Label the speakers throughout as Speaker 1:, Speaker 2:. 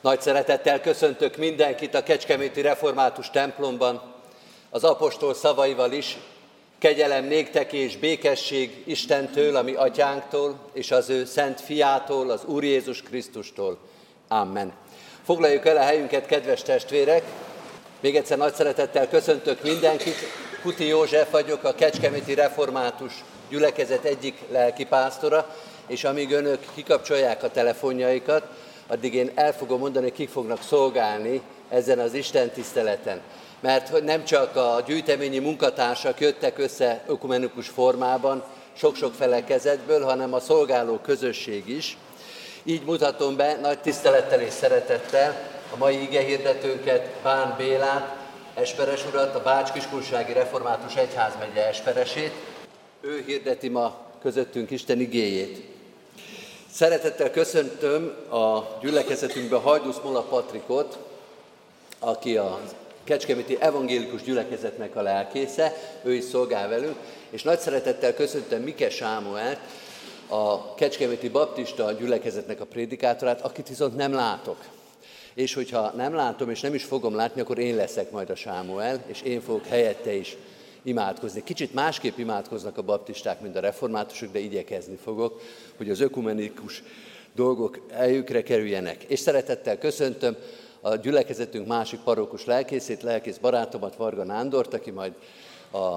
Speaker 1: Nagy szeretettel köszöntök mindenkit a Kecskeméti Református templomban, az apostol szavaival is, kegyelem néktek és békesség Istentől, ami atyánktól, és az ő szent fiától, az Úr Jézus Krisztustól. Amen. Foglaljuk el a helyünket, kedves testvérek! Még egyszer nagy szeretettel köszöntök mindenkit. Kuti József vagyok, a Kecskeméti Református gyülekezet egyik lelkipásztora, és amíg önök kikapcsolják a telefonjaikat, addig én el fogom mondani, kik fognak szolgálni ezen az Isten tiszteleten. Mert nem csak a gyűjteményi munkatársak jöttek össze ökumenikus formában, sok-sok felekezetből, hanem a szolgáló közösség is. Így mutatom be nagy tisztelettel és szeretettel a mai igehirdetőnket, Bán Bélát, Esperes urat, a Bács Kiskunsági Református Egyházmegye Esperesét. Ő hirdeti ma közöttünk Isten igéjét. Szeretettel köszöntöm a gyülekezetünkbe Hajdusz Mola Patrikot, aki a Kecskeméti Evangélikus Gyülekezetnek a lelkésze, ő is szolgál velünk, és nagy szeretettel köszöntöm Mike Sámuelt, a Kecskeméti Baptista Gyülekezetnek a prédikátorát, akit viszont nem látok. És hogyha nem látom, és nem is fogom látni, akkor én leszek majd a Sámuel, és én fogok helyette is imádkozni. Kicsit másképp imádkoznak a baptisták, mint a reformátusok, de igyekezni fogok, hogy az ökumenikus dolgok eljükre kerüljenek. És szeretettel köszöntöm a gyülekezetünk másik parókus lelkészét, lelkész barátomat, Varga Nándort, aki majd a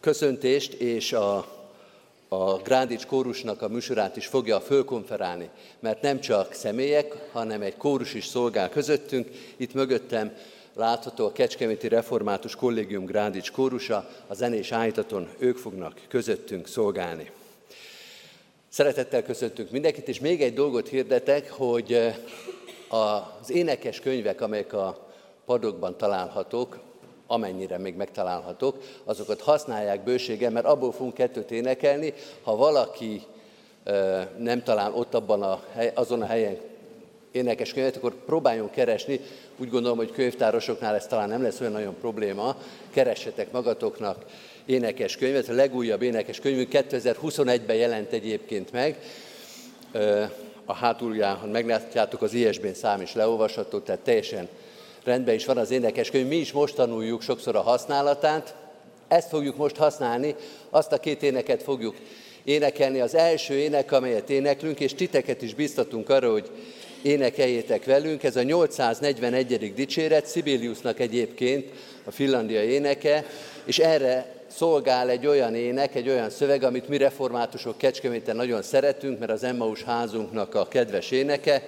Speaker 1: köszöntést és a a Grádics kórusnak a műsorát is fogja fölkonferálni, mert nem csak személyek, hanem egy kórus is szolgál közöttünk. Itt mögöttem látható a Kecskeméti Református Kollégium Grádics kórusa, a zenés állítaton ők fognak közöttünk szolgálni. Szeretettel köszöntünk mindenkit, és még egy dolgot hirdetek, hogy eh, az énekes könyvek, amelyek a padokban találhatók, amennyire még megtalálhatók, azokat használják bőségen, mert abból fogunk kettőt énekelni, ha valaki eh, nem talál ott abban a hely, azon a helyen énekes könyvet, akkor próbáljon keresni. Úgy gondolom, hogy könyvtárosoknál ez talán nem lesz olyan nagyon probléma. Keressetek magatoknak énekes könyvet. A legújabb énekes könyvünk 2021-ben jelent egyébként meg. A hátulján meglátjátok, az ISB-n szám is leolvasható, tehát teljesen rendben is van az énekes könyv. Mi is most tanuljuk sokszor a használatát. Ezt fogjuk most használni, azt a két éneket fogjuk énekelni. Az első ének, amelyet éneklünk, és titeket is biztatunk arra, hogy énekeljétek velünk. Ez a 841. dicséret, Sibeliusnak egyébként a Finlandia éneke, és erre szolgál egy olyan ének, egy olyan szöveg, amit mi reformátusok Kecskeméten nagyon szeretünk, mert az Emmaus házunknak a kedves éneke.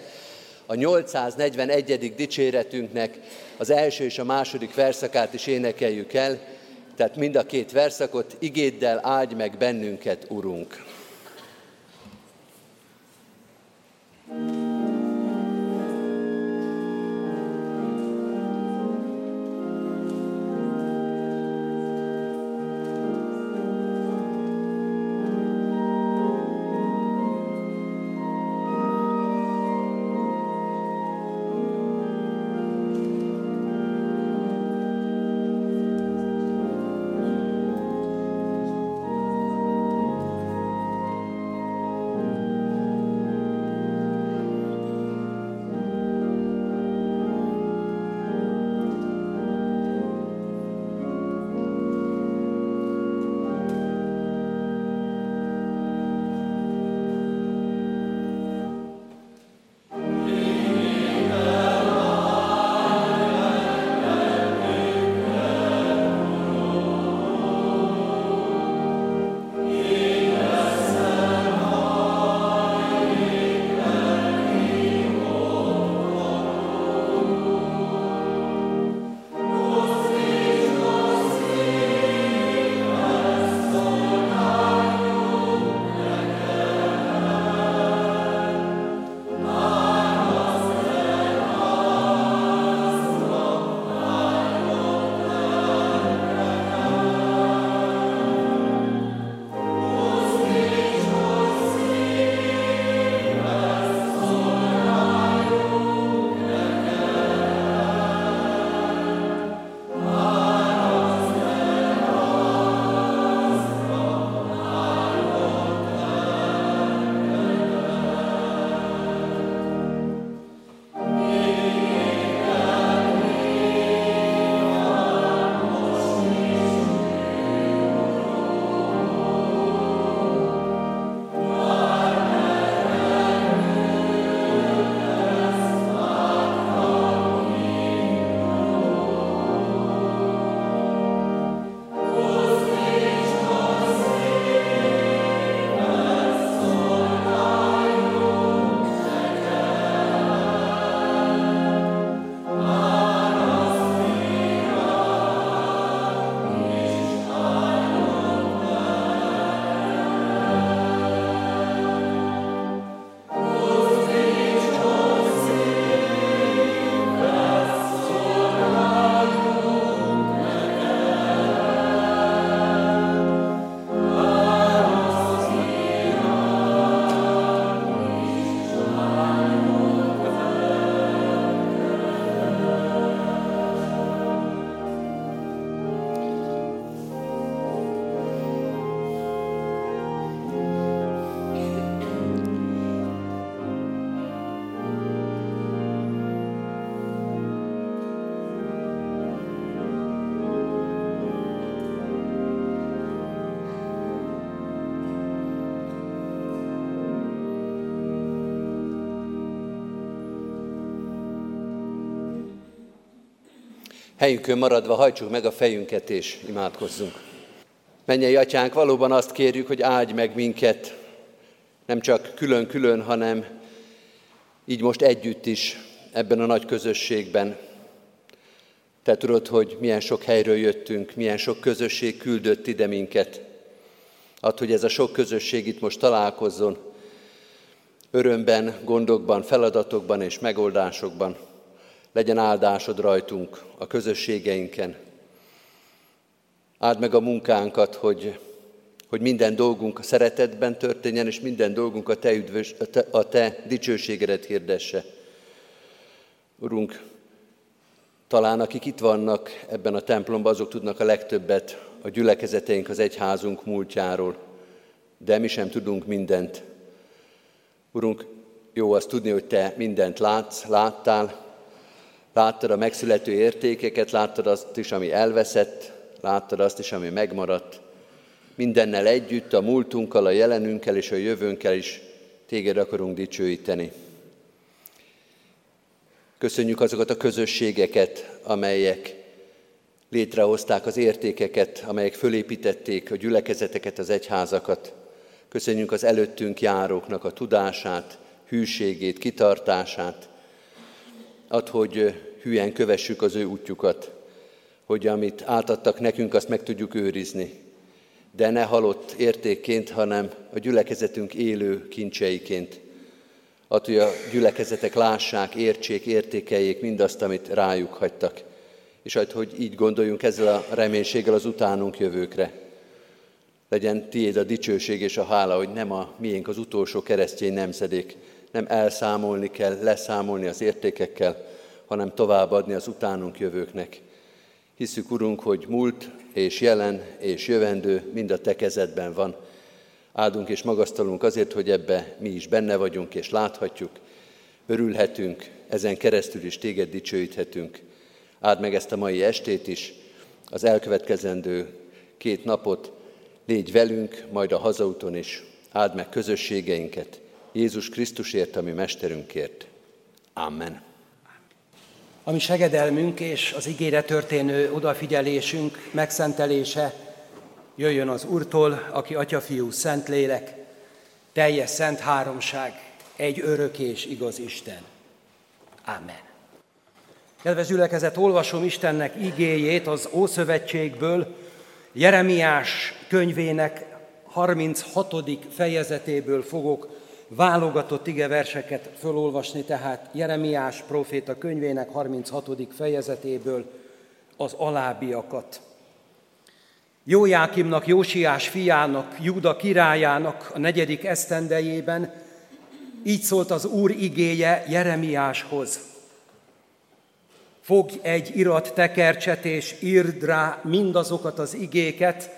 Speaker 1: A 841. dicséretünknek az első és a második verszakát is énekeljük el, tehát mind a két verszakot, igéddel áldj meg bennünket, Urunk. Helyünkön maradva hajtsuk meg a fejünket és imádkozzunk. Mennyei atyánk, valóban azt kérjük, hogy áldj meg minket, nem csak külön-külön, hanem így most együtt is ebben a nagy közösségben. Te tudod, hogy milyen sok helyről jöttünk, milyen sok közösség küldött ide minket. Add, hogy ez a sok közösség itt most találkozzon, örömben, gondokban, feladatokban és megoldásokban. Legyen áldásod rajtunk, a közösségeinken. Áld meg a munkánkat, hogy, hogy minden dolgunk a szeretetben történjen, és minden dolgunk a te, üdvös, a te, a te dicsőségedet hirdesse. Urunk, talán akik itt vannak ebben a templomban, azok tudnak a legtöbbet a gyülekezeteink, az egyházunk múltjáról, de mi sem tudunk mindent. Urunk, jó azt tudni, hogy Te mindent látsz, láttál, láttad a megszülető értékeket, láttad azt is, ami elveszett, láttad azt is, ami megmaradt. Mindennel együtt, a múltunkkal, a jelenünkkel és a jövőnkkel is Téged akarunk dicsőíteni. Köszönjük azokat a közösségeket, amelyek létrehozták az értékeket, amelyek fölépítették a gyülekezeteket, az egyházakat. Köszönjük az előttünk járóknak a tudását, hűségét, kitartását. Ad, hogy hülyen kövessük az ő útjukat, hogy amit átadtak nekünk, azt meg tudjuk őrizni. De ne halott értékként, hanem a gyülekezetünk élő kincseiként. Ad, hogy a gyülekezetek lássák, értsék, értékeljék mindazt, amit rájuk hagytak. És ad, hogy így gondoljunk ezzel a reménységgel az utánunk jövőkre. Legyen tiéd a dicsőség és a hála, hogy nem a miénk az utolsó keresztény nemzedék, nem elszámolni kell, leszámolni az értékekkel, hanem továbbadni az utánunk jövőknek. Hiszük, Urunk, hogy múlt és jelen és jövendő mind a Te kezedben van. Áldunk és magasztalunk azért, hogy ebbe mi is benne vagyunk és láthatjuk, örülhetünk, ezen keresztül is Téged dicsőíthetünk. Áld meg ezt a mai estét is, az elkövetkezendő két napot, légy velünk, majd a hazaúton is. Áld meg közösségeinket, Jézus Krisztusért, ami Mesterünkért. Amen.
Speaker 2: A mi segedelmünk és az ígére történő odafigyelésünk, megszentelése jöjjön az Úrtól, aki Atya, Fiú, Szentlélek, teljes szent háromság, egy örök és igaz Isten. Amen. Kedves gyülekezet, olvasom Istennek igéjét az Ószövetségből, Jeremiás könyvének 36. fejezetéből fogok válogatott ige verseket fölolvasni, tehát Jeremiás proféta könyvének 36. fejezetéből az alábbiakat. Jójákimnak, Jósiás fiának, Júda királyának a negyedik esztendejében így szólt az Úr igéje Jeremiáshoz. Fogj egy irat tekercset és írd rá mindazokat az igéket,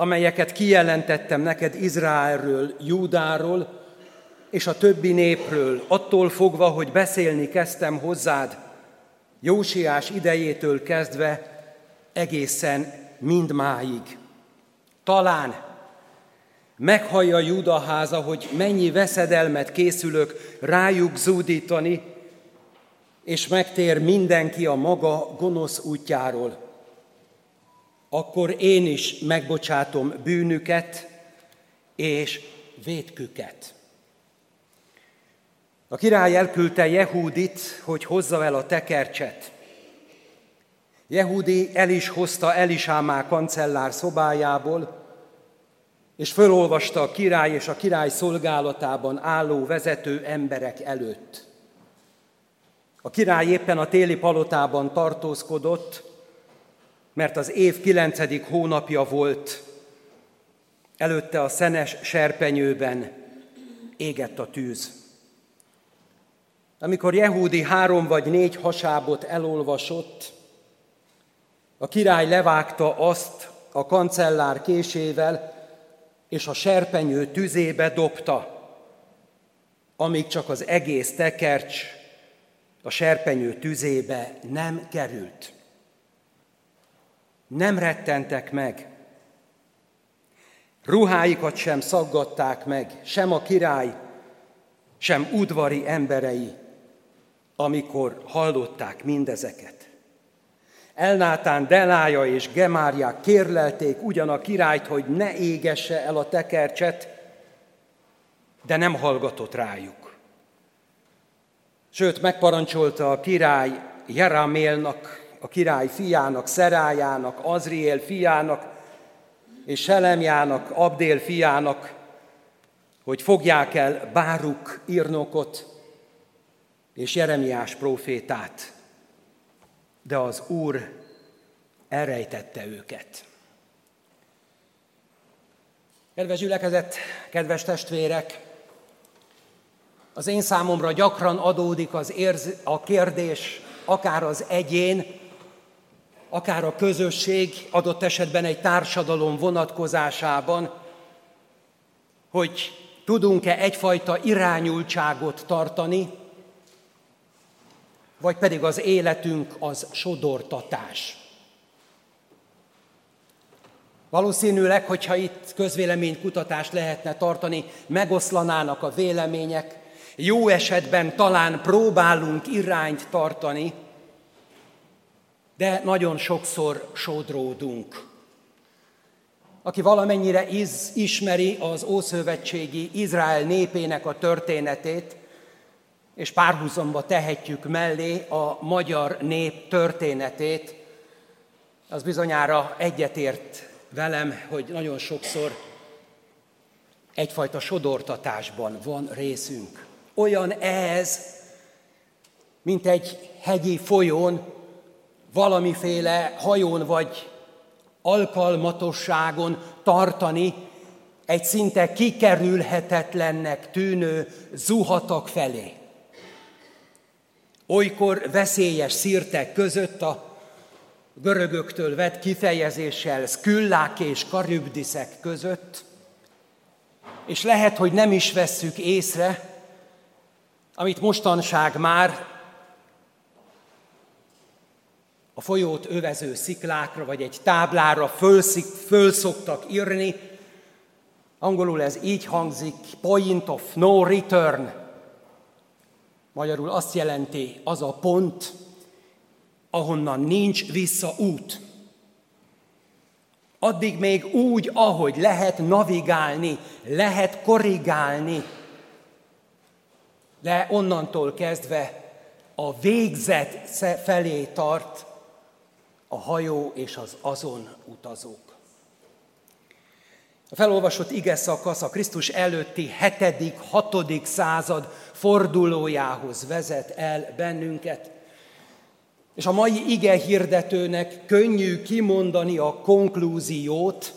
Speaker 2: amelyeket kijelentettem neked Izraelről, Júdáról és a többi népről, attól fogva, hogy beszélni kezdtem hozzád, Jósiás idejétől kezdve egészen mindmáig. Talán meghallja Júda háza, hogy mennyi veszedelmet készülök rájuk zúdítani, és megtér mindenki a maga gonosz útjáról akkor én is megbocsátom bűnüket és vétküket. A király elküldte Jehúdit, hogy hozza el a tekercset. Jehudi el is hozta Elisámá kancellár szobájából, és fölolvasta a király és a király szolgálatában álló vezető emberek előtt. A király éppen a téli palotában tartózkodott, mert az év kilencedik hónapja volt, előtte a szenes serpenyőben égett a tűz. Amikor Jehúdi három vagy négy hasábot elolvasott, a király levágta azt a kancellár késével, és a serpenyő tüzébe dobta, amíg csak az egész tekercs a serpenyő tüzébe nem került nem rettentek meg. Ruháikat sem szaggatták meg, sem a király, sem udvari emberei, amikor hallották mindezeket. Elnátán, Delája és Gemárják kérlelték ugyan a királyt, hogy ne égesse el a tekercset, de nem hallgatott rájuk. Sőt, megparancsolta a király Jeramélnak, a király fiának, Szerájának, Azriel fiának és Selemjának, Abdél fiának, hogy fogják el Báruk írnokot és Jeremiás prófétát, de az Úr elrejtette őket. Kedves gyülekezet, kedves testvérek, az én számomra gyakran adódik az érz, a kérdés, akár az egyén, akár a közösség, adott esetben egy társadalom vonatkozásában, hogy tudunk-e egyfajta irányultságot tartani, vagy pedig az életünk az sodortatás. Valószínűleg, hogyha itt közvéleménykutatást lehetne tartani, megoszlanának a vélemények, jó esetben talán próbálunk irányt tartani, de nagyon sokszor sodródunk. Aki valamennyire iz, ismeri az Ószövetségi Izrael népének a történetét, és párhuzamba tehetjük mellé a magyar nép történetét, az bizonyára egyetért velem, hogy nagyon sokszor egyfajta sodortatásban van részünk. Olyan ez, mint egy hegyi folyón, valamiféle hajón vagy alkalmatosságon tartani egy szinte kikerülhetetlennek tűnő zuhatak felé. Olykor veszélyes szírtek között a görögöktől vett kifejezéssel szküllák és karübdiszek között, és lehet, hogy nem is vesszük észre, amit mostanság már a folyót övező sziklákra, vagy egy táblára fölszik, fölszoktak írni. Angolul ez így hangzik, point of no return. Magyarul azt jelenti, az a pont, ahonnan nincs vissza út. Addig még úgy, ahogy lehet navigálni, lehet korrigálni, de onnantól kezdve a végzet felé tart a hajó és az azon utazók. A felolvasott ige szakasz a Krisztus előtti 7. 6. század fordulójához vezet el bennünket. És a mai ige hirdetőnek könnyű kimondani a konklúziót,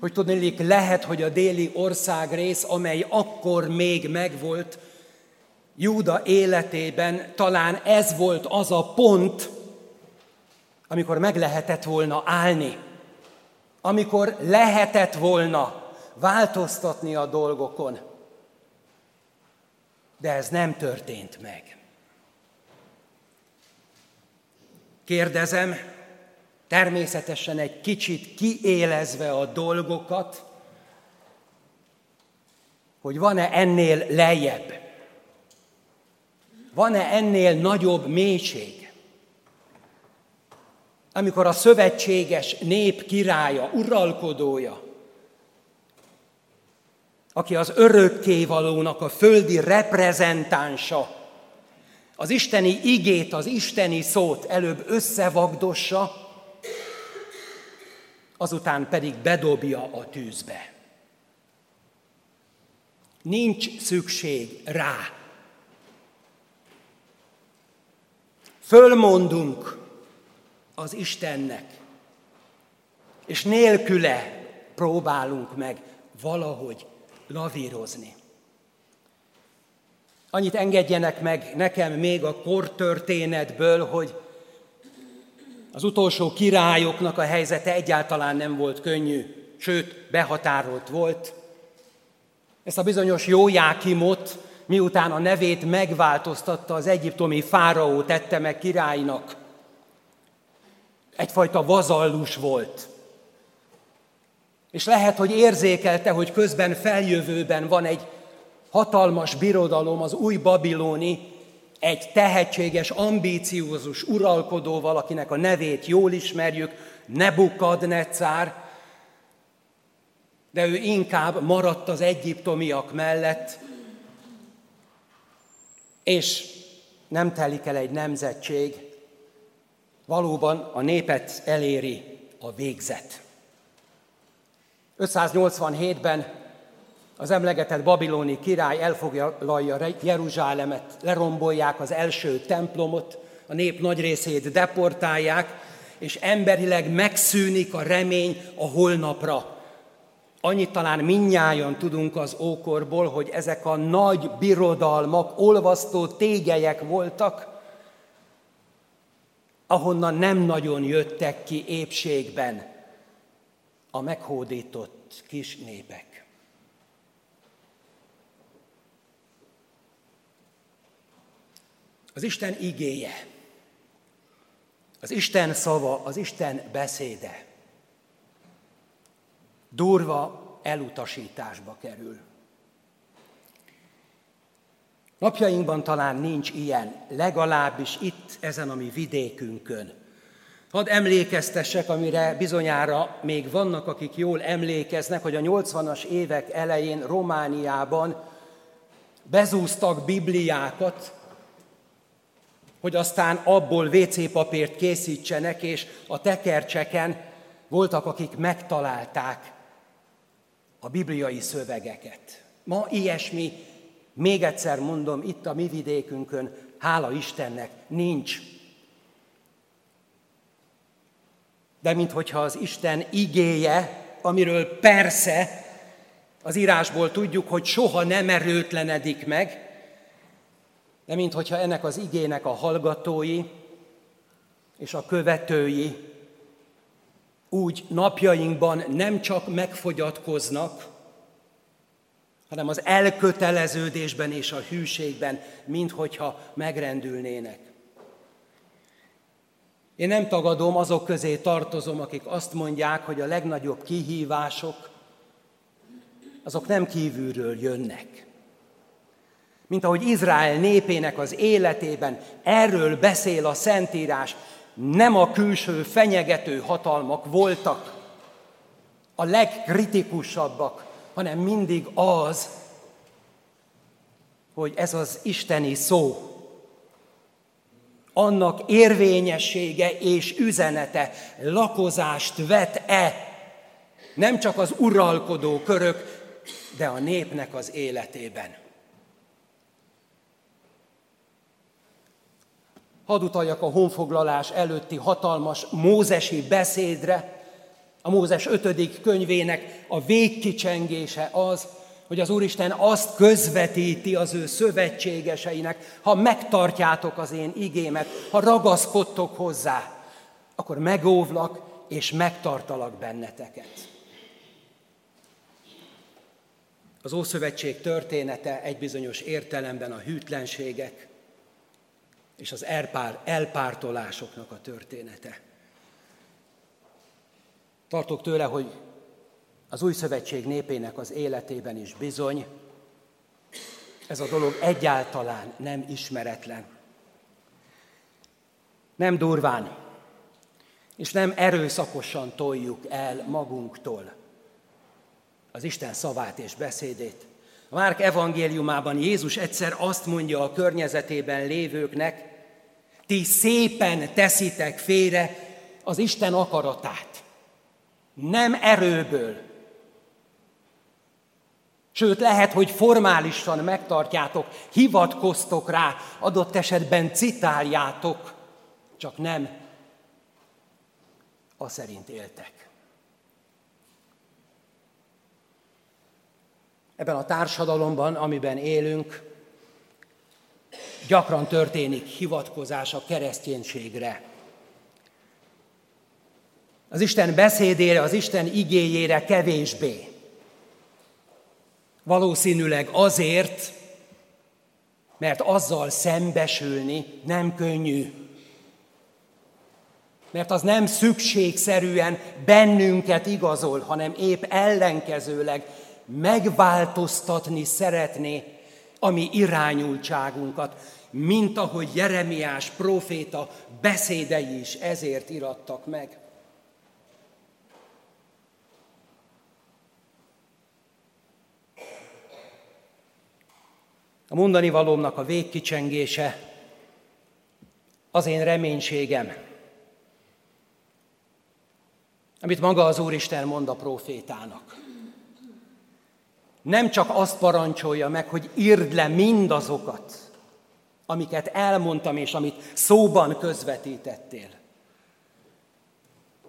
Speaker 2: hogy tudnélik, lehet, hogy a déli országrész, amely akkor még megvolt, Júda életében talán ez volt az a pont, amikor meg lehetett volna állni, amikor lehetett volna változtatni a dolgokon. De ez nem történt meg. Kérdezem, természetesen egy kicsit kiélezve a dolgokat, hogy van-e ennél lejjebb? Van-e ennél nagyobb mélység? Amikor a szövetséges nép királya, uralkodója, aki az örökkévalónak a földi reprezentánsa, az isteni igét, az isteni szót előbb összevagdossa, azután pedig bedobja a tűzbe. Nincs szükség rá. Fölmondunk az Istennek, és nélküle próbálunk meg valahogy lavírozni. Annyit engedjenek meg nekem még a kortörténetből, hogy az utolsó királyoknak a helyzete egyáltalán nem volt könnyű, sőt, behatárolt volt. Ezt a bizonyos Jójákimot, miután a nevét megváltoztatta az egyiptomi fáraó tette meg királynak, egyfajta vazallus volt. És lehet, hogy érzékelte, hogy közben feljövőben van egy hatalmas birodalom, az új babiloni egy tehetséges, ambíciózus uralkodóval, akinek a nevét jól ismerjük, Nebukadnecár, de ő inkább maradt az egyiptomiak mellett, és nem telik el egy nemzetség, valóban a népet eléri a végzet. 587-ben az emlegetett babiloni király elfoglalja Jeruzsálemet, lerombolják az első templomot, a nép nagy részét deportálják, és emberileg megszűnik a remény a holnapra. Annyit talán minnyáján tudunk az ókorból, hogy ezek a nagy birodalmak, olvasztó tégelyek voltak, ahonnan nem nagyon jöttek ki épségben a meghódított kis népek. Az Isten igéje, az Isten szava, az Isten beszéde durva elutasításba kerül. Napjainkban talán nincs ilyen, legalábbis itt, ezen a mi vidékünkön. Hadd emlékeztessek, amire bizonyára még vannak, akik jól emlékeznek, hogy a 80-as évek elején Romániában bezúztak bibliákat, hogy aztán abból WC papírt készítsenek, és a tekercseken voltak, akik megtalálták a bibliai szövegeket. Ma ilyesmi, még egyszer mondom, itt a mi vidékünkön, hála Istennek, nincs. De minthogyha az Isten igéje, amiről persze az írásból tudjuk, hogy soha nem erőtlenedik meg, de minthogyha ennek az igének a hallgatói és a követői úgy napjainkban nem csak megfogyatkoznak, hanem az elköteleződésben és a hűségben, minthogyha megrendülnének. Én nem tagadom, azok közé tartozom, akik azt mondják, hogy a legnagyobb kihívások, azok nem kívülről jönnek. Mint ahogy Izrael népének az életében erről beszél a Szentírás, nem a külső fenyegető hatalmak voltak a legkritikusabbak, hanem mindig az, hogy ez az isteni szó, annak érvényessége és üzenete lakozást vet-e nem csak az uralkodó körök, de a népnek az életében. Hadd utaljak a honfoglalás előtti hatalmas mózesi beszédre. A Mózes ötödik könyvének a végkicsengése az, hogy az Úristen azt közvetíti az ő szövetségeseinek, ha megtartjátok az én igémet, ha ragaszkodtok hozzá, akkor megóvlak és megtartalak benneteket. Az Ószövetség története egy bizonyos értelemben a hűtlenségek, és az elpár, elpártolásoknak a története. Tartok tőle, hogy az új szövetség népének az életében is bizony, ez a dolog egyáltalán nem ismeretlen. Nem durván, és nem erőszakosan toljuk el magunktól az Isten szavát és beszédét, a Márk evangéliumában Jézus egyszer azt mondja a környezetében lévőknek, ti szépen teszitek félre az Isten akaratát. Nem erőből. Sőt, lehet, hogy formálisan megtartjátok, hivatkoztok rá, adott esetben citáljátok, csak nem a szerint éltek. Ebben a társadalomban, amiben élünk, gyakran történik hivatkozás a kereszténységre. Az Isten beszédére, az Isten igéjére kevésbé. Valószínűleg azért, mert azzal szembesülni nem könnyű. Mert az nem szükségszerűen bennünket igazol, hanem épp ellenkezőleg megváltoztatni szeretné a mi irányultságunkat. mint ahogy Jeremiás próféta beszédei is ezért irattak meg. A mondani valómnak a végkicsengése az én reménységem, amit maga az Úristen mond a profétának. Nem csak azt parancsolja meg, hogy írd le mindazokat, amiket elmondtam és amit szóban közvetítettél,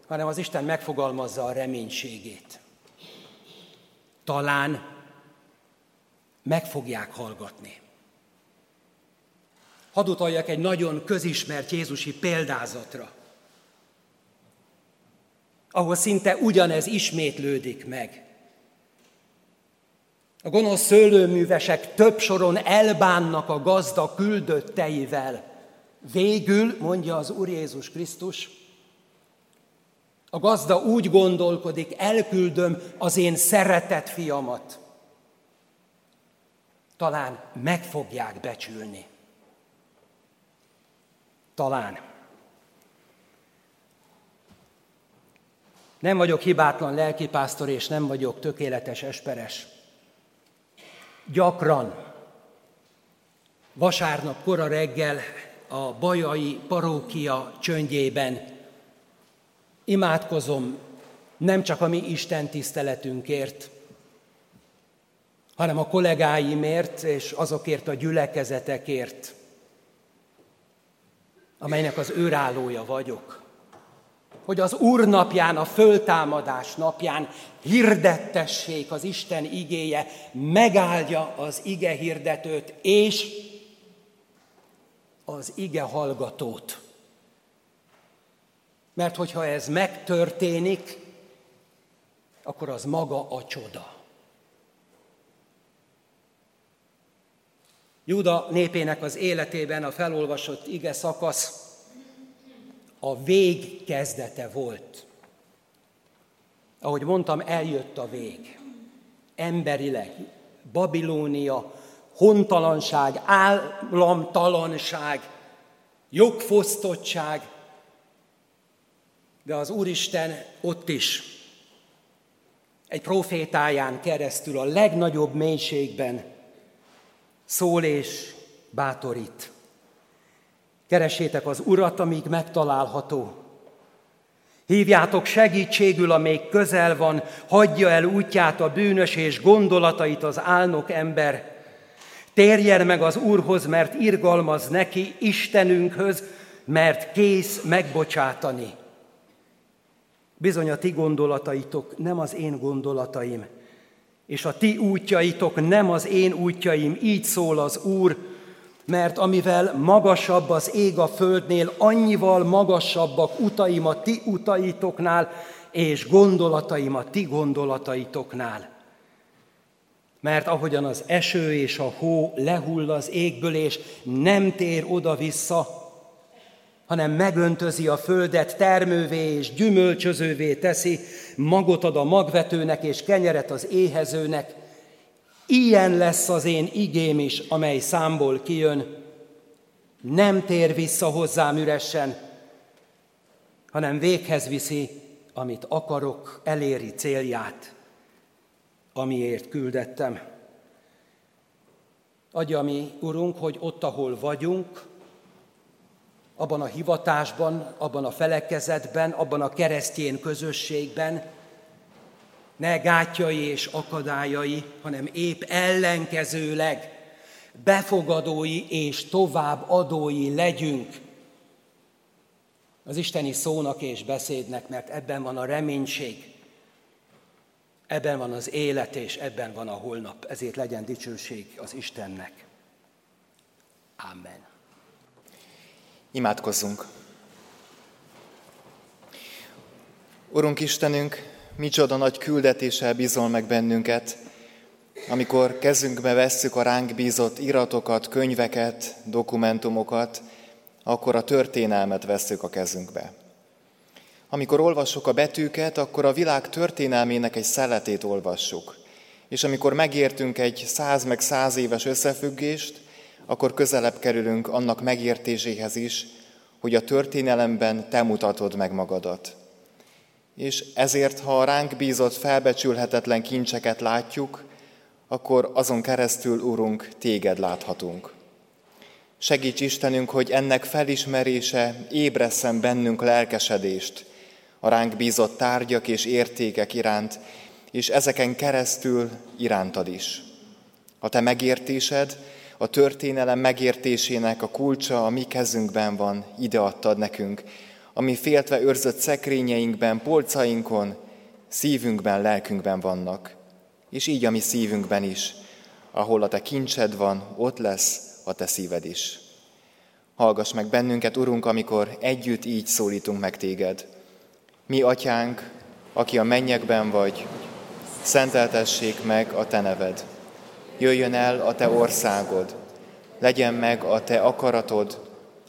Speaker 2: hanem az Isten megfogalmazza a reménységét. Talán meg fogják hallgatni. Hadd utaljak egy nagyon közismert Jézusi példázatra, ahol szinte ugyanez ismétlődik meg. A gonosz szőlőművesek több soron elbánnak a gazda küldötteivel. Végül, mondja az Úr Jézus Krisztus, a gazda úgy gondolkodik, elküldöm az én szeretett fiamat. Talán meg fogják becsülni. Talán. Nem vagyok hibátlan lelkipásztor, és nem vagyok tökéletes esperes. Gyakran, vasárnap kora reggel a Bajai parókia csöndjében imádkozom nem csak a mi Isten tiszteletünkért, hanem a kollégáimért és azokért a gyülekezetekért, amelynek az őrállója vagyok. Hogy az Úr napján, a föltámadás napján hirdettessék az Isten igéje, megáldja az ige hirdetőt és az ige hallgatót. Mert hogyha ez megtörténik, akkor az maga a csoda. Júda népének az életében a felolvasott ige szakasz a vég kezdete volt. Ahogy mondtam, eljött a vég. Emberileg, Babilónia, hontalanság, államtalanság, jogfosztottság, de az Úristen ott is egy profétáján keresztül a legnagyobb mélységben szól és bátorít. Keresétek az Urat, amíg megtalálható. Hívjátok segítségül, amíg közel van, hagyja el útját a bűnös és gondolatait az álnok ember. Térjen meg az Úrhoz, mert irgalmaz neki, Istenünkhöz, mert kész megbocsátani. Bizony a ti gondolataitok nem az én gondolataim, és a ti útjaitok nem az én útjaim, így szól az Úr, mert amivel magasabb az ég a földnél, annyival magasabbak utaim a ti utaitoknál, és gondolataim a ti gondolataitoknál. Mert ahogyan az eső és a hó lehull az égből, és nem tér oda-vissza, hanem megöntözi a földet, termővé és gyümölcsözővé teszi, magot ad a magvetőnek és kenyeret az éhezőnek. Ilyen lesz az én igém is, amely számból kijön. Nem tér vissza hozzám üresen, hanem véghez viszi, amit akarok, eléri célját, amiért küldettem. Adja mi, Urunk, hogy ott, ahol vagyunk, abban a hivatásban, abban a felekezetben, abban a keresztjén közösségben, ne gátjai és akadályai, hanem épp ellenkezőleg befogadói és továbbadói legyünk az isteni szónak és beszédnek, mert ebben van a reménység, ebben van az élet, és ebben van a holnap. Ezért legyen dicsőség az Istennek. Amen.
Speaker 3: Imádkozzunk! Urunk Istenünk, micsoda nagy küldetéssel bízol meg bennünket, amikor kezünkbe vesszük a ránk bízott iratokat, könyveket, dokumentumokat, akkor a történelmet vesszük a kezünkbe. Amikor olvassuk a betűket, akkor a világ történelmének egy szeletét olvassuk. És amikor megértünk egy száz meg száz éves összefüggést, akkor közelebb kerülünk annak megértéséhez is, hogy a történelemben te mutatod meg magadat. És ezért, ha a ránk bízott felbecsülhetetlen kincseket látjuk, akkor azon keresztül, Urunk, téged láthatunk. Segíts Istenünk, hogy ennek felismerése ébreszem bennünk lelkesedést a ránk bízott tárgyak és értékek iránt, és ezeken keresztül irántad is. A te megértésed, a történelem megértésének a kulcsa a mi kezünkben van, ide adtad nekünk, ami féltve őrzött szekrényeinkben, polcainkon, szívünkben, lelkünkben vannak. És így a mi szívünkben is, ahol a te kincsed van, ott lesz a te szíved is. Hallgass meg bennünket, Urunk, amikor együtt így szólítunk meg téged. Mi, Atyánk, aki a mennyekben vagy, szenteltessék meg a Te neved. Jöjjön el a Te országod, legyen meg a Te akaratod,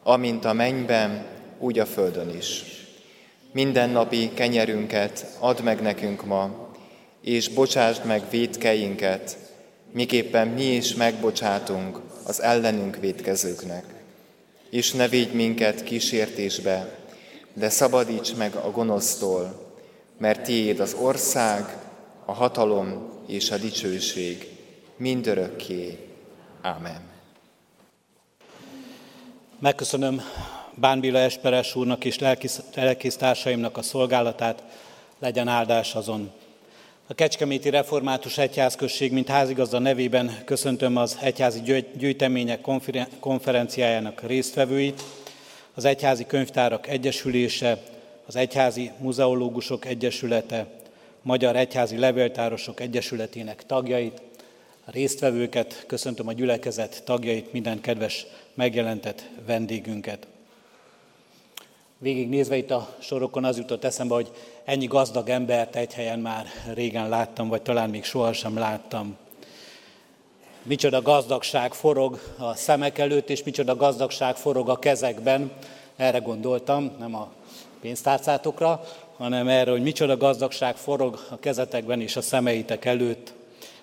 Speaker 3: amint a mennyben, úgy a földön is. Mindennapi kenyerünket add meg nekünk ma, és bocsásd meg védkeinket, miképpen mi is megbocsátunk az ellenünk védkezőknek. És ne védj minket kísértésbe, de szabadíts meg a gonosztól, mert tiéd az ország, a hatalom és a dicsőség mindörökké. Ámen.
Speaker 4: Megköszönöm Bánbila Esperes úrnak és lelkisztársaimnak a szolgálatát, legyen áldás azon. A Kecskeméti Református Egyházközség, mint házigazda nevében köszöntöm az Egyházi Gyűjtemények konferenciájának résztvevőit, az Egyházi Könyvtárak Egyesülése, az Egyházi Muzeológusok Egyesülete, Magyar Egyházi Levéltárosok Egyesületének tagjait, a résztvevőket, köszöntöm a gyülekezet tagjait, minden kedves megjelentett vendégünket. Végig nézve itt a sorokon az jutott eszembe, hogy ennyi gazdag embert egy helyen már régen láttam, vagy talán még sohasem láttam. Micsoda gazdagság forog a szemek előtt, és micsoda gazdagság forog a kezekben. Erre gondoltam, nem a pénztárcátokra, hanem erre, hogy micsoda gazdagság forog a kezetekben és a szemeitek előtt.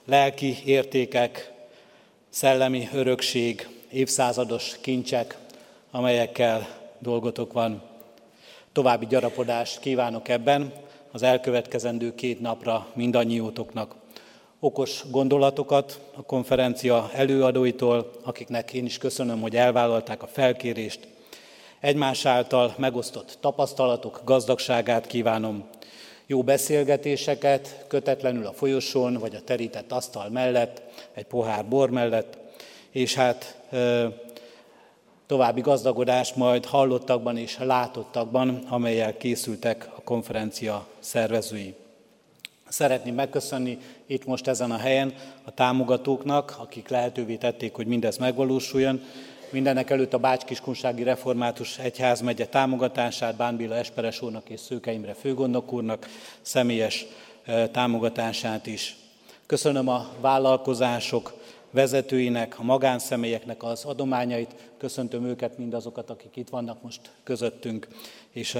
Speaker 4: Lelki értékek, szellemi örökség, évszázados kincsek, amelyekkel dolgotok van. További gyarapodást kívánok ebben az elkövetkezendő két napra mindannyiótoknak. Okos gondolatokat a konferencia előadóitól, akiknek én is köszönöm, hogy elvállalták a felkérést, egymás által megosztott tapasztalatok gazdagságát kívánom, jó beszélgetéseket, kötetlenül a folyosón vagy a terített asztal mellett, egy pohár bor mellett, és hát további gazdagodás majd hallottakban és látottakban, amelyel készültek a konferencia szervezői. Szeretném megköszönni itt most ezen a helyen a támogatóknak, akik lehetővé tették, hogy mindez megvalósuljon, Mindenek előtt a Bács-Kiskunsági Református Egyházmegye támogatását Bánbila Esperes úrnak és Szőke Imre főgondnok úrnak személyes támogatását is. Köszönöm a vállalkozások vezetőinek, a magánszemélyeknek az adományait, köszöntöm őket, mindazokat, akik itt vannak most közöttünk, és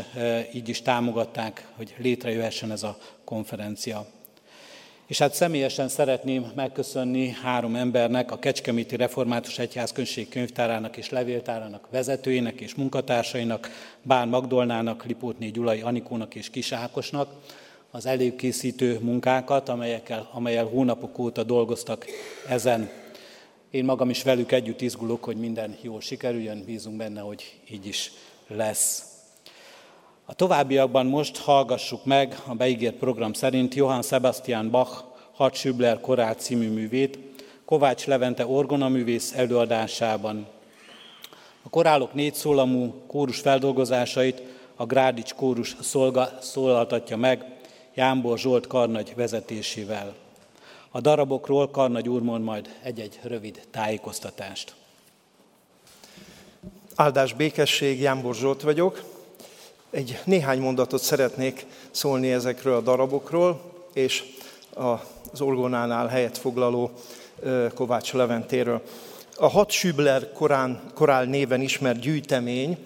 Speaker 4: így is támogatták, hogy létrejöhessen ez a konferencia. És hát személyesen szeretném megköszönni három embernek, a Kecskeméti Református Egyház könyvtárának és levéltárának vezetőinek és munkatársainak, Bán Magdolnának, Lipótné Gyulai Anikónak és Kis Ákosnak az előkészítő munkákat, amelyekkel, amelyel hónapok óta dolgoztak ezen. Én magam is velük együtt izgulok, hogy minden jól sikerüljön, bízunk benne, hogy így is lesz. A továbbiakban most hallgassuk meg a beígért program szerint Johann Sebastian Bach Hat Schübler Korál című művét, Kovács Levente orgonaművész előadásában. A korálok négy szólamú kórus feldolgozásait a Grádics kórus szolga, szólaltatja meg Jámbor Zsolt karnagy vezetésével. A darabokról Karnagy úr mond majd egy-egy rövid tájékoztatást.
Speaker 5: Áldás békesség, Jámbor Zsolt vagyok. Egy néhány mondatot szeretnék szólni ezekről a darabokról, és az orgonánál helyet foglaló Kovács Leventéről. A hat Schübler korán, korál néven ismert gyűjtemény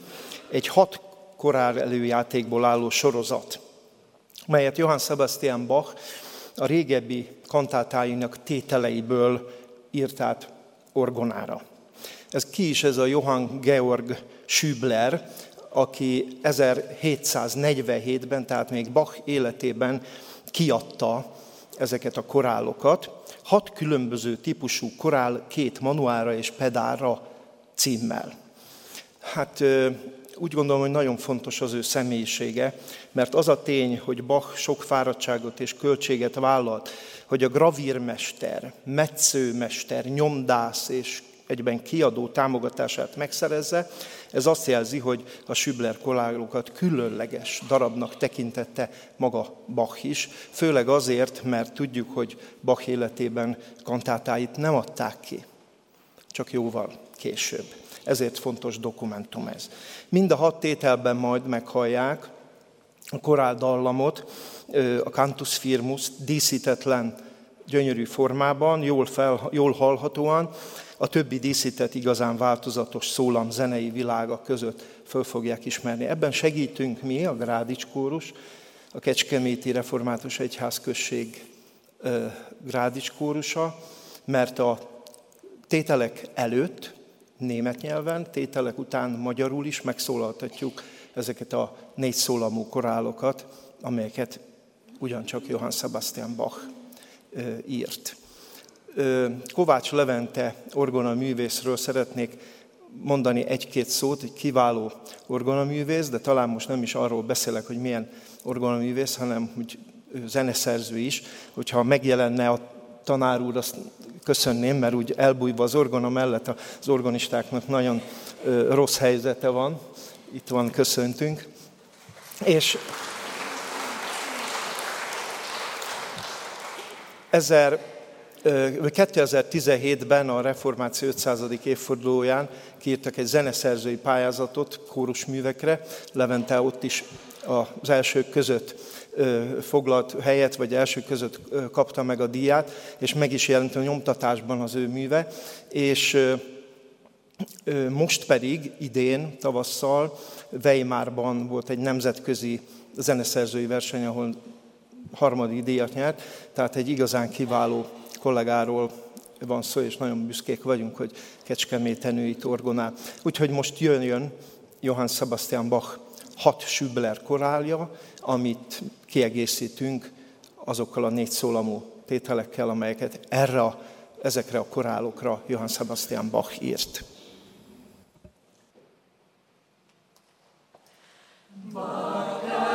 Speaker 5: egy hat korál előjátékból álló sorozat, melyet Johann Sebastian Bach a régebbi kantátáinak tételeiből írt át orgonára. Ez ki is ez a Johann Georg Schübler, aki 1747-ben, tehát még Bach életében kiadta ezeket a korálokat. Hat különböző típusú korál két manuára és pedára címmel. Hát úgy gondolom, hogy nagyon fontos az ő személyisége, mert az a tény, hogy Bach sok fáradtságot és költséget vállalt, hogy a gravírmester, metszőmester, nyomdász és egyben kiadó támogatását megszerezze, ez azt jelzi, hogy a Schübler kolárokat különleges darabnak tekintette maga Bach is, főleg azért, mert tudjuk, hogy Bach életében kantátáit nem adták ki, csak jóval később. Ezért fontos dokumentum ez. Mind a hat tételben majd meghallják a korál dallamot, a Cantus Firmus díszítetlen, gyönyörű formában, jól, fel, jól hallhatóan, a többi díszített igazán változatos szólam zenei világa között föl fogják ismerni. Ebben segítünk mi, a Grádics kórus, a Kecskeméti Református Egyházközség Grádics kórusa, mert a tételek előtt német nyelven, tételek után magyarul is megszólaltatjuk ezeket a négy szólamú korálokat, amelyeket ugyancsak Johann Sebastian Bach írt. Kovács Levente orgona művészről szeretnék mondani egy-két szót, egy kiváló orgonaművész, de talán most nem is arról beszélek, hogy milyen orgonaművész, hanem hogy zeneszerző is. Hogyha megjelenne a tanár úr, azt köszönném, mert úgy elbújva az orgona mellett az organistáknak nagyon rossz helyzete van. Itt van, köszöntünk. És ezer 2017-ben a Reformáció 500. évfordulóján kiírtak egy zeneszerzői pályázatot kórusművekre. Levente ott is az elsők között foglalt helyet, vagy elsők között kapta meg a díját, és meg is jelent a nyomtatásban az ő műve. És most pedig idén, tavasszal Weimarban volt egy nemzetközi zeneszerzői verseny, ahol harmadik díjat nyert, tehát egy igazán kiváló kollégáról van szó, és nagyon büszkék vagyunk, hogy Kecskeméten ő itt orgonál. Úgyhogy most jön, jön Johann Sebastian Bach hat Schübler korálja, amit kiegészítünk azokkal a négy szólamú tételekkel, amelyeket erre, ezekre a korálokra Johann Sebastian Bach írt. Bye.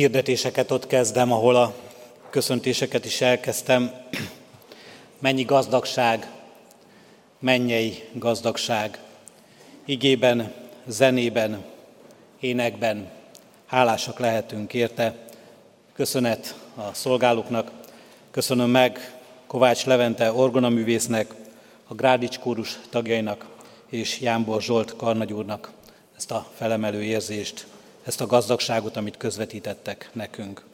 Speaker 4: Hirdetéseket ott kezdem, ahol a köszöntéseket is elkezdtem. Mennyi gazdagság, mennyei gazdagság. Igében, zenében, énekben hálásak lehetünk érte. Köszönet a szolgálóknak, köszönöm meg Kovács Levente orgonaművésznek, a Grádics kórus tagjainak és Jánbor Zsolt karnagyúrnak ezt a felemelő érzést, ezt a gazdagságot, amit közvetítettek nekünk.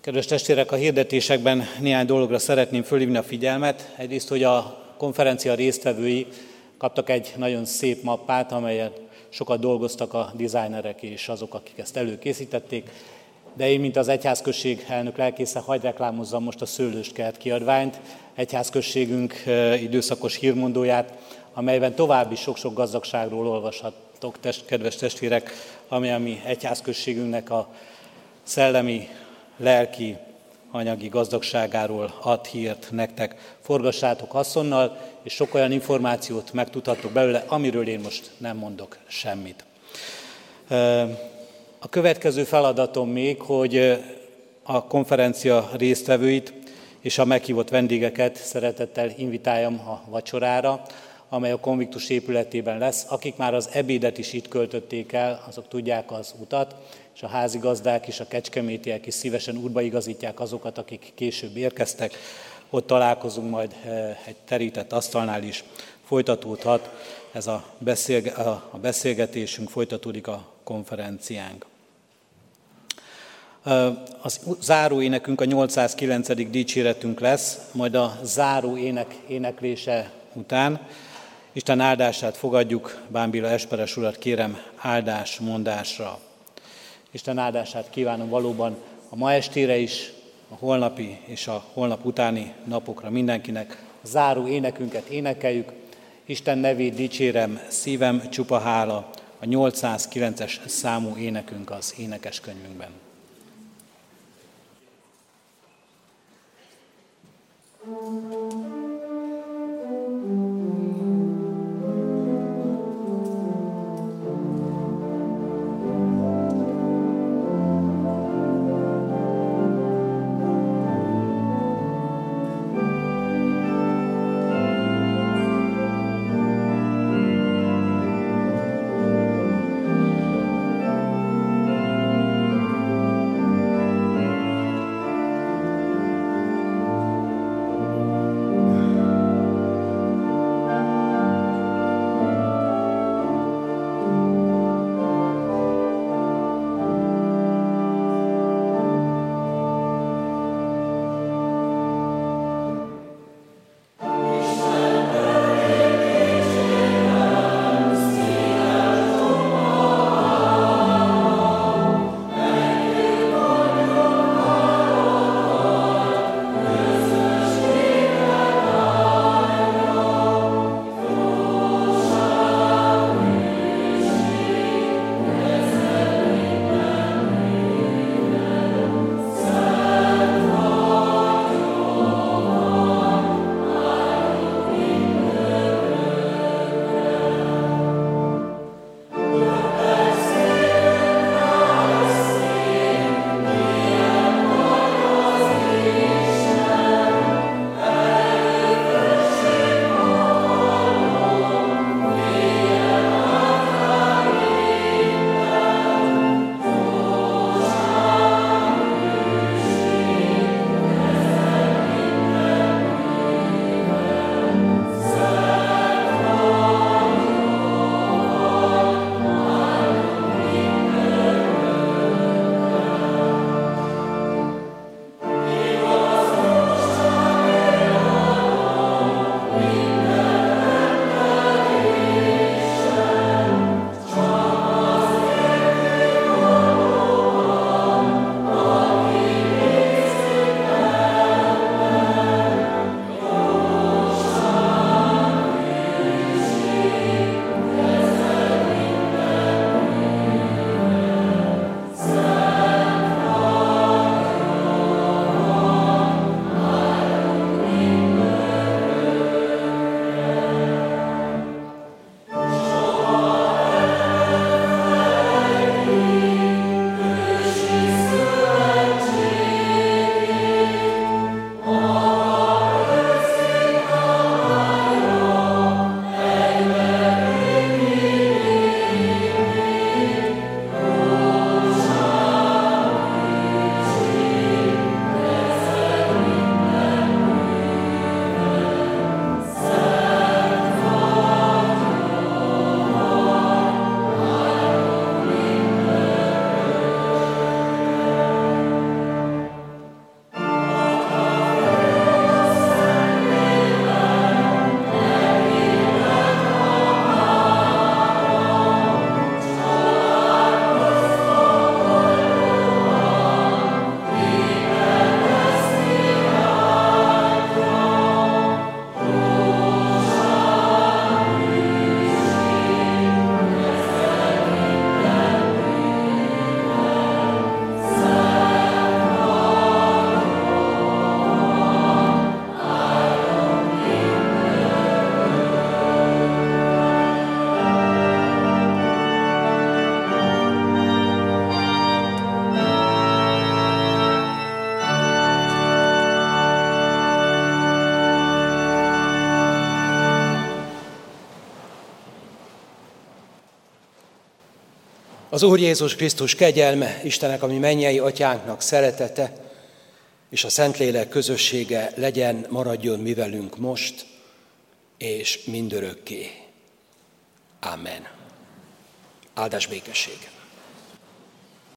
Speaker 4: Kedves testvérek, a hirdetésekben néhány dologra szeretném fölhívni a figyelmet. Egyrészt, hogy a konferencia résztvevői kaptak egy nagyon szép mappát, amelyet sokat dolgoztak a designerek és azok, akik ezt előkészítették. De én, mint az Egyházközség elnök lelkésze, hagyd reklámozzam most a Szőlőskert kiadványt, Egyházközségünk időszakos hírmondóját, amelyben további sok-sok gazdagságról olvashattok, test, kedves testvérek, ami a mi egyházközségünknek a szellemi, lelki, anyagi gazdagságáról ad hírt nektek. Forgassátok haszonnal, és sok olyan információt megtudhatok belőle, amiről én most nem mondok semmit. A következő feladatom még, hogy a konferencia résztvevőit és a meghívott vendégeket szeretettel invitáljam a vacsorára, amely a konviktus épületében lesz. Akik már az ebédet is itt költötték el, azok tudják az utat, és a házigazdák és a kecskemétiek is szívesen útba igazítják azokat, akik később érkeztek. Ott találkozunk majd eh, egy terített asztalnál is. Folytatódhat ez a, beszélge- a beszélgetésünk, folytatódik a konferenciánk. Az záró énekünk a 809. dicséretünk lesz, majd a záró ének éneklése után Isten áldását fogadjuk, Bámbila Esperes urat kérem áldás mondásra. Isten áldását kívánom valóban a ma estére is, a holnapi és a holnap utáni napokra mindenkinek. A záró énekünket énekeljük, Isten nevét dicsérem, szívem csupa hála, a 809-es számú énekünk az énekes könyvünkben. thank
Speaker 2: Az Úr Jézus Krisztus kegyelme, Istenek, ami mennyei atyánknak szeretete, és a Szentlélek közössége legyen, maradjon mi velünk most, és mindörökké. Amen. Áldás békesség!